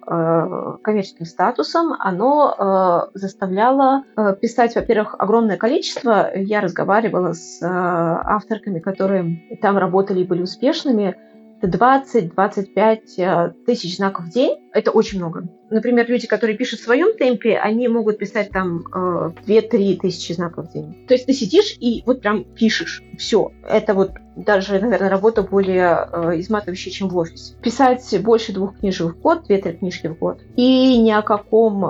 коммерческим статусом оно заставляло писать, во-первых, огромное количество. Я разговаривала с авторками, которые там работали и были успешными, 20-25 э, тысяч знаков в день. Это очень много. Например, люди, которые пишут в своем темпе, они могут писать там 2-3 э, тысячи знаков в день. То есть ты сидишь и вот прям пишешь. Все. Это вот даже, наверное, работа более э, изматывающая, чем в офисе. Писать больше двух книжек в год, две-три книжки в год. И ни о каком,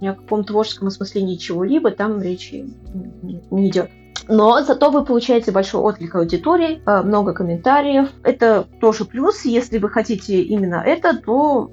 ни о каком творческом осмыслении чего-либо там речи не идет. Но зато вы получаете большой отклик аудитории, э, много комментариев. Это тоже плюс. Если вы хотите именно это, то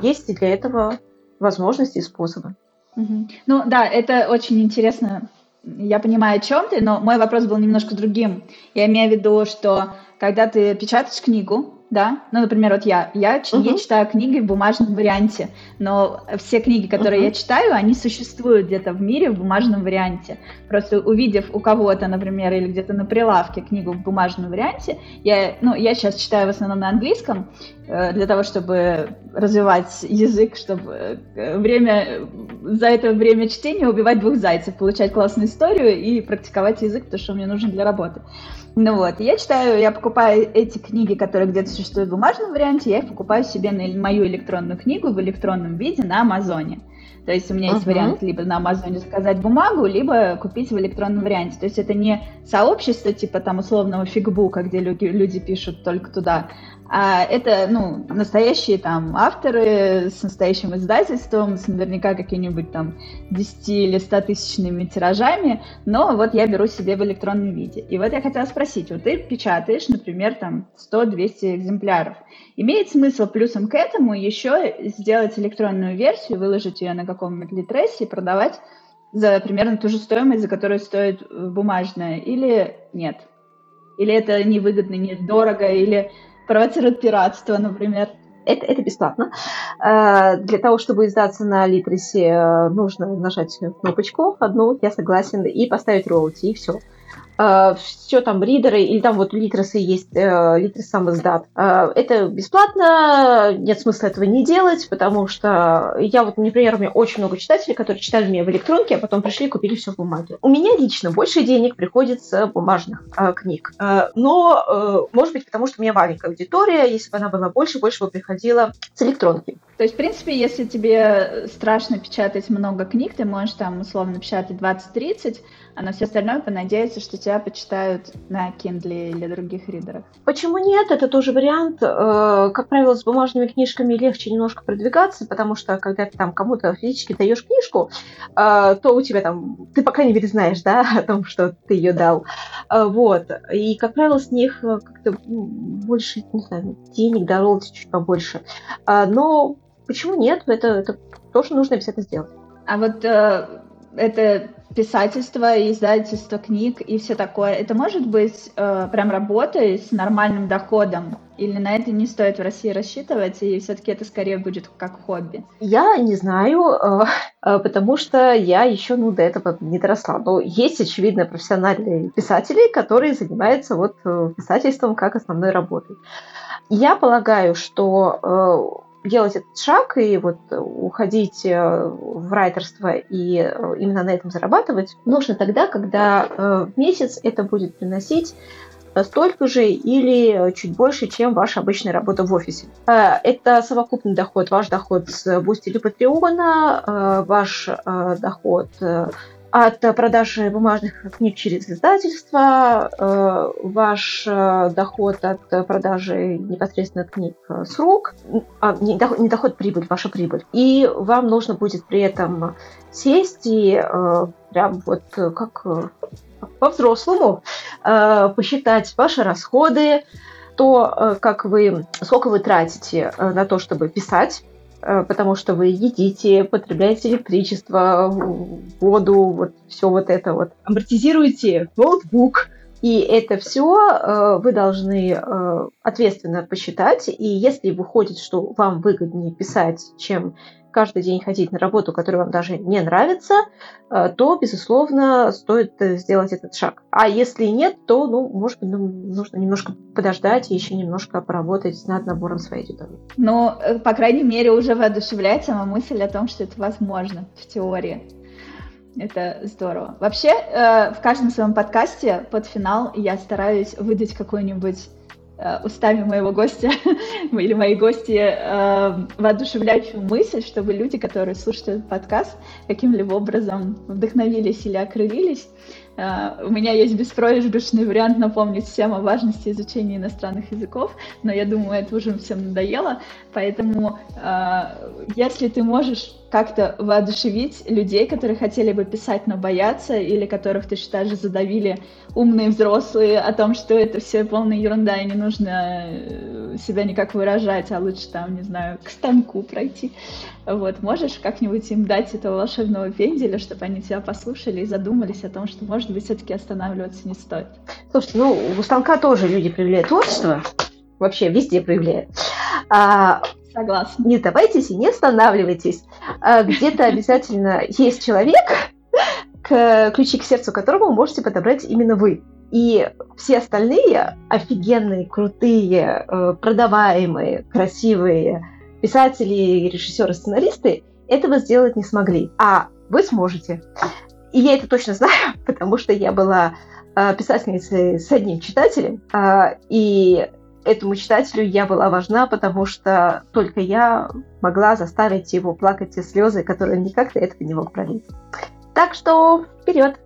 есть и для этого возможности и способы. Угу. Ну да, это очень интересно. Я понимаю, о чем ты, но мой вопрос был немножко другим. Я имею в виду, что когда ты печатаешь книгу, да. Ну, например, вот я, я, uh-huh. я читаю книги в бумажном варианте, но все книги, которые uh-huh. я читаю, они существуют где-то в мире в бумажном варианте. Просто увидев у кого-то, например, или где-то на прилавке книгу в бумажном варианте, я, ну, я сейчас читаю в основном на английском, для того, чтобы развивать язык, чтобы э, время, за это время чтения убивать двух зайцев, получать классную историю и практиковать язык, потому что он мне нужен для работы. Ну вот, я читаю, я покупаю эти книги, которые где-то существуют в бумажном варианте, я их покупаю себе на мою электронную книгу в электронном виде на Амазоне. То есть у меня uh-huh. есть вариант либо на Амазоне заказать бумагу, либо купить в электронном варианте. То есть это не сообщество типа там условного фигбука, где люди, люди пишут только туда, а это, ну, настоящие там авторы с настоящим издательством, с наверняка какими-нибудь там 10 или 100 тысячными тиражами, но вот я беру себе в электронном виде. И вот я хотела спросить, вот ты печатаешь, например, там 100-200 экземпляров. Имеет смысл плюсом к этому еще сделать электронную версию, выложить ее на каком-нибудь литресе и продавать за примерно ту же стоимость, за которую стоит бумажная, или нет? Или это невыгодно, недорого, или провоцирует пиратство, например. Это, это бесплатно. Э, для того, чтобы издаться на Литресе, э, нужно нажать кнопочку одну, я согласен, и поставить роути, и все. Э, все там ридеры, или там вот литросы есть, э, литрос сам издат. Э, это бесплатно, нет смысла этого не делать, потому что я вот, например, у меня очень много читателей, которые читали меня в электронке, а потом пришли и купили все в бумаге. У меня лично больше денег приходит с бумажных книг. Но, может быть, потому что у меня маленькая аудитория, если бы она была больше, больше бы приходила с электронки. То есть, в принципе, если тебе страшно печатать много книг, ты можешь там условно печатать 20-30, а на все остальное понадеяться, что тебя почитают на Kindle или других ридерах. Почему нет? Это тоже вариант. Э, как правило, с бумажными книжками легче немножко продвигаться, потому что когда ты там кому-то физически даешь книжку, э, то у тебя там, ты по крайней мере знаешь, да, *laughs* о том, что ты ее дал. Э, вот. И, как правило, с них как-то больше, не знаю, денег, да, чуть побольше. Но почему нет? Это, это тоже нужно обязательно сделать. А вот это писательство, издательство книг и все такое, это может быть э, прям работой с нормальным доходом? Или на это не стоит в России рассчитывать, и все-таки это скорее будет как хобби? Я не знаю, э, э, потому что я еще ну, до этого не доросла. Но есть, очевидно, профессиональные писатели, которые занимаются вот э, писательством как основной работой. Я полагаю, что делать этот шаг и вот уходить э, в райтерство и э, именно на этом зарабатывать нужно тогда, когда э, в месяц это будет приносить столько же или чуть больше, чем ваша обычная работа в офисе. Это совокупный доход, ваш доход с Boosty или Patreon а, ваш доход от продажи бумажных книг через издательство, э, ваш э, доход от продажи непосредственно книг с рук, а, не, доход, не доход, прибыль, ваша прибыль. И вам нужно будет при этом сесть и э, прям вот как по-взрослому посчитать ваши расходы, то, как вы, сколько вы тратите на то, чтобы писать, Э, потому что вы едите, потребляете электричество, воду, вот все вот это вот. Амортизируете ноутбук, и это все э, вы должны э, ответственно посчитать. И если выходит, что вам выгоднее писать, чем каждый день ходить на работу, которая вам даже не нравится, э, то, безусловно, стоит э, сделать этот шаг. А если нет, то, ну, может быть, ну, нужно немножко подождать и еще немножко поработать над набором своей аудитории. Ну, э, по крайней мере, уже воодушевляет сама мысль о том, что это возможно в теории. Это здорово. Вообще, в каждом своем подкасте под финал я стараюсь выдать какую-нибудь э, устами моего гостя *laughs* или моей гости э, воодушевляющую мысль, чтобы люди, которые слушают этот подкаст, каким-либо образом вдохновились или окрылились. Uh, у меня есть беспроигрышный вариант напомнить всем о важности изучения иностранных языков, но я думаю, это уже всем надоело. Поэтому, uh, если ты можешь как-то воодушевить людей, которые хотели бы писать, но боятся, или которых ты считаешь задавили умные взрослые о том, что это все полная ерунда и не нужно э, себя никак выражать, а лучше там, не знаю, к станку пройти. Вот, можешь как-нибудь им дать этого волшебного пенделя, чтобы они тебя послушали и задумались о том, что, может быть, все-таки останавливаться не стоит? Слушайте, ну, у станка тоже люди проявляют творчество, вообще везде проявляют. А, Согласна. Не сдавайтесь и не останавливайтесь. А где-то обязательно есть человек, к, ключи к сердцу которого можете подобрать именно вы. И все остальные офигенные, крутые, э, продаваемые, красивые писатели, режиссеры, сценаристы этого сделать не смогли. А вы сможете. И я это точно знаю, *laughs* потому что я была э, писательницей с одним читателем, э, и этому читателю я была важна, потому что только я могла заставить его плакать те слезы, которые он никак до этого не мог пролить. Так что вперед!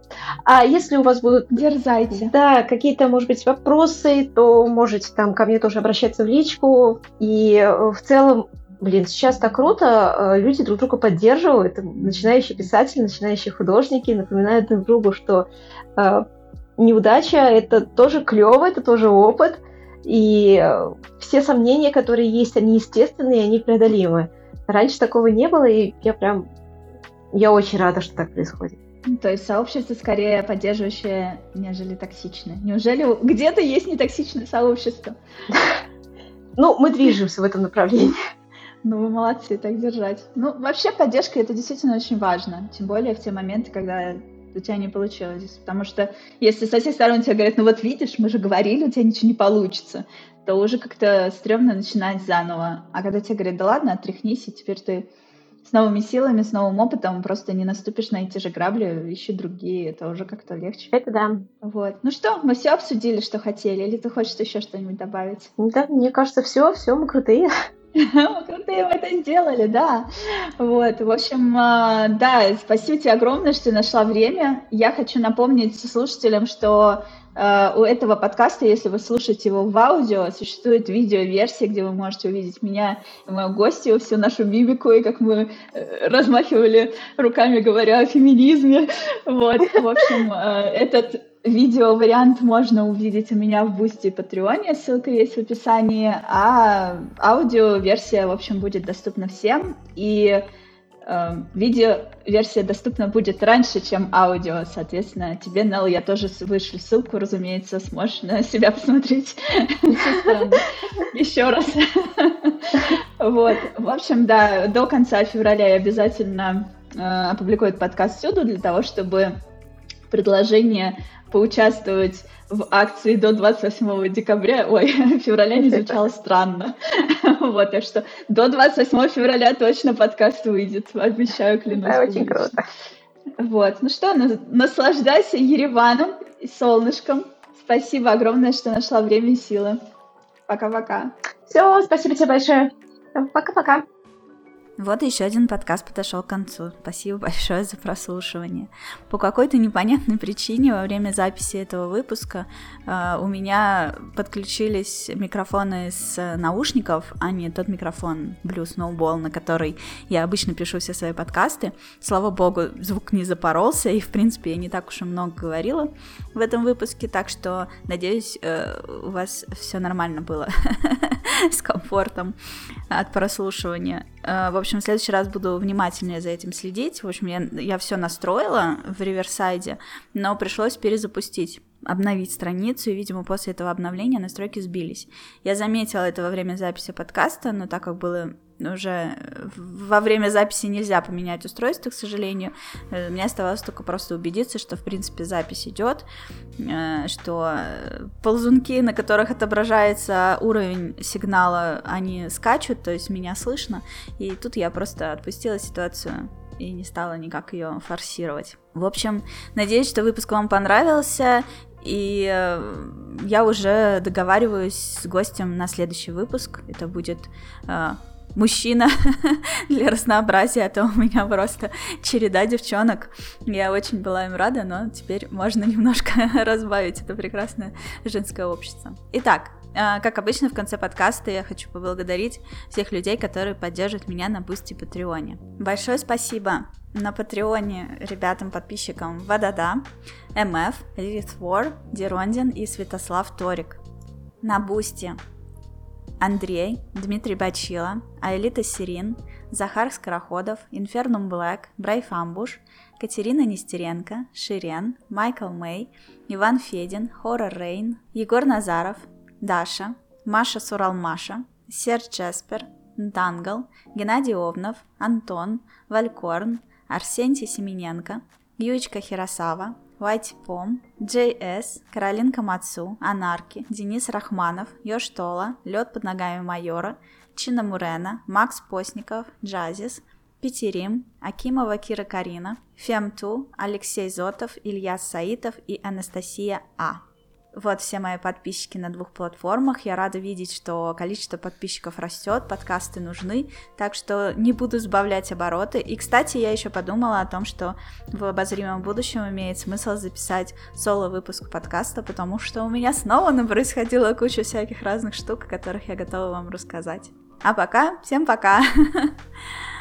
А если у вас будут... Дерзайте. Да, какие-то, может быть, вопросы, то можете там ко мне тоже обращаться в личку. И э, в целом, блин, сейчас так круто, э, люди друг друга поддерживают. Начинающие писатели, начинающие художники напоминают друг другу, что э, неудача — это тоже клево, это тоже опыт. И э, все сомнения, которые есть, они естественные, они преодолимы. Раньше такого не было, и я прям... Я очень рада, что так происходит. То есть сообщество скорее поддерживающее, нежели токсичное. Неужели где-то есть нетоксичное сообщество? *laughs* Ну, мы движемся в этом направлении. Ну, вы молодцы, так держать. Ну, вообще поддержка это действительно очень важно. Тем более в те моменты, когда у тебя не получилось. Потому что если со всех сторон тебе говорят, ну вот видишь, мы же говорили, у тебя ничего не получится, то уже как-то стрёмно начинать заново. А когда тебе говорят, да ладно, отряхнись, и теперь ты с новыми силами, с новым опытом просто не наступишь на эти же грабли, ищи другие, это уже как-то легче. Это да. Вот. Ну что, мы все обсудили, что хотели, или ты хочешь еще что-нибудь добавить? Да, мне кажется, все, все, мы крутые. *laughs* Крутые мы это сделали, да. Вот, в общем, а, да, спасибо тебе огромное, что ты нашла время. Я хочу напомнить слушателям, что а, у этого подкаста, если вы слушаете его в аудио, существует видеоверсия, где вы можете увидеть меня мою гостью, всю нашу мимику, и как мы э, размахивали руками, говоря о феминизме. *laughs* Вот, в общем, а, этот Видео-вариант можно увидеть у меня в Boosty и Patreon е, ссылка есть в описании, а аудио-версия, в общем, будет доступна всем, и э, видео-версия доступна будет раньше, чем аудио, соответственно, тебе, Нелл, я тоже вышлю ссылку, разумеется, сможешь на себя посмотреть. Еще раз. Вот, в общем, да, до конца февраля я обязательно э, опубликую этот подкаст всюду для того, чтобы предложение поучаствовать в акции до 28 декабря, ой, *laughs* февраля не звучало странно. *laughs* Вот, так что до 28 февраля точно подкаст выйдет, обещаю, клянусь. Да, очень круто. Вот, ну что, наслаждайся Ереваном и солнышком. Спасибо огромное, что нашла время и силы. Пока-пока. Все, спасибо тебе большое. Пока-пока. Вот еще один подкаст подошел к концу. Спасибо большое за прослушивание. По какой-то непонятной причине во время записи этого выпуска э, у меня подключились микрофоны с наушников, а не тот микрофон Blue Snowball, на который я обычно пишу все свои подкасты. Слава богу, звук не запоролся, и в принципе я не так уж и много говорила в этом выпуске, так что надеюсь, э, у вас все нормально было *laughs* с комфортом от прослушивания. Э, в общем, в следующий раз буду внимательнее за этим следить. В общем, я, я все настроила в реверсайде, но пришлось перезапустить обновить страницу, и, видимо, после этого обновления настройки сбились. Я заметила это во время записи подкаста, но так как было уже во время записи нельзя поменять устройство, к сожалению. Э, мне оставалось только просто убедиться, что, в принципе, запись идет, э, что ползунки, на которых отображается уровень сигнала, они скачут, то есть меня слышно. И тут я просто отпустила ситуацию и не стала никак ее форсировать. В общем, надеюсь, что выпуск вам понравился, И э, я уже договариваюсь с гостем на следующий выпуск. Это будет э, мужчина *laughs* для разнообразия, а то у меня просто череда девчонок. Я очень была им рада, но теперь можно *laughs* немножко разбавить это прекрасное женское общество. Итак, как обычно, в конце подкаста я хочу поблагодарить всех людей, которые поддерживают меня на Boosty Patreon е. Большое спасибо на Патреоне ребятам, подписчикам Вадада, МФ, Лилит Вор, Дерондин и Святослав Торик. На Бусти Андрей, Дмитрий Бачила, Аэлита Сирин, Захар Скороходов, Инфернум Блэк, Брайф Амбуш, Катерина Нестеренко, Ширен, Майкл Мэй, Иван Федин, Хоррор Рейн, Егор Назаров, Даша, Маша Суралмаша, Серж Джеспер, Дангл, Геннадий Овнов, Антон, Валькорн, Арсентий Семененко, Юечка Хиросава, White Pom, JS, Каролинка Мацу, Анарки, Денис Рахманов, Йоштола, Лед под ногами майора, Чина Мурена, Макс Постников, Джазис, Петерим, Акимова Кира Карина, Фемту, Алексей Зотов, Илья Саитов и Анастасия А. Вот все мои подписчики на двух платформах. Я рада видеть, что количество подписчиков растет, подкасты нужны, так что не буду сбавлять обороты. И, кстати, я еще подумала о том, что в обозримом будущем имеет смысл записать соло-выпуск подкаста, потому что у меня снова происходила куча всяких разных штук, о которых я готова вам рассказать. А пока, всем пока! *laughs*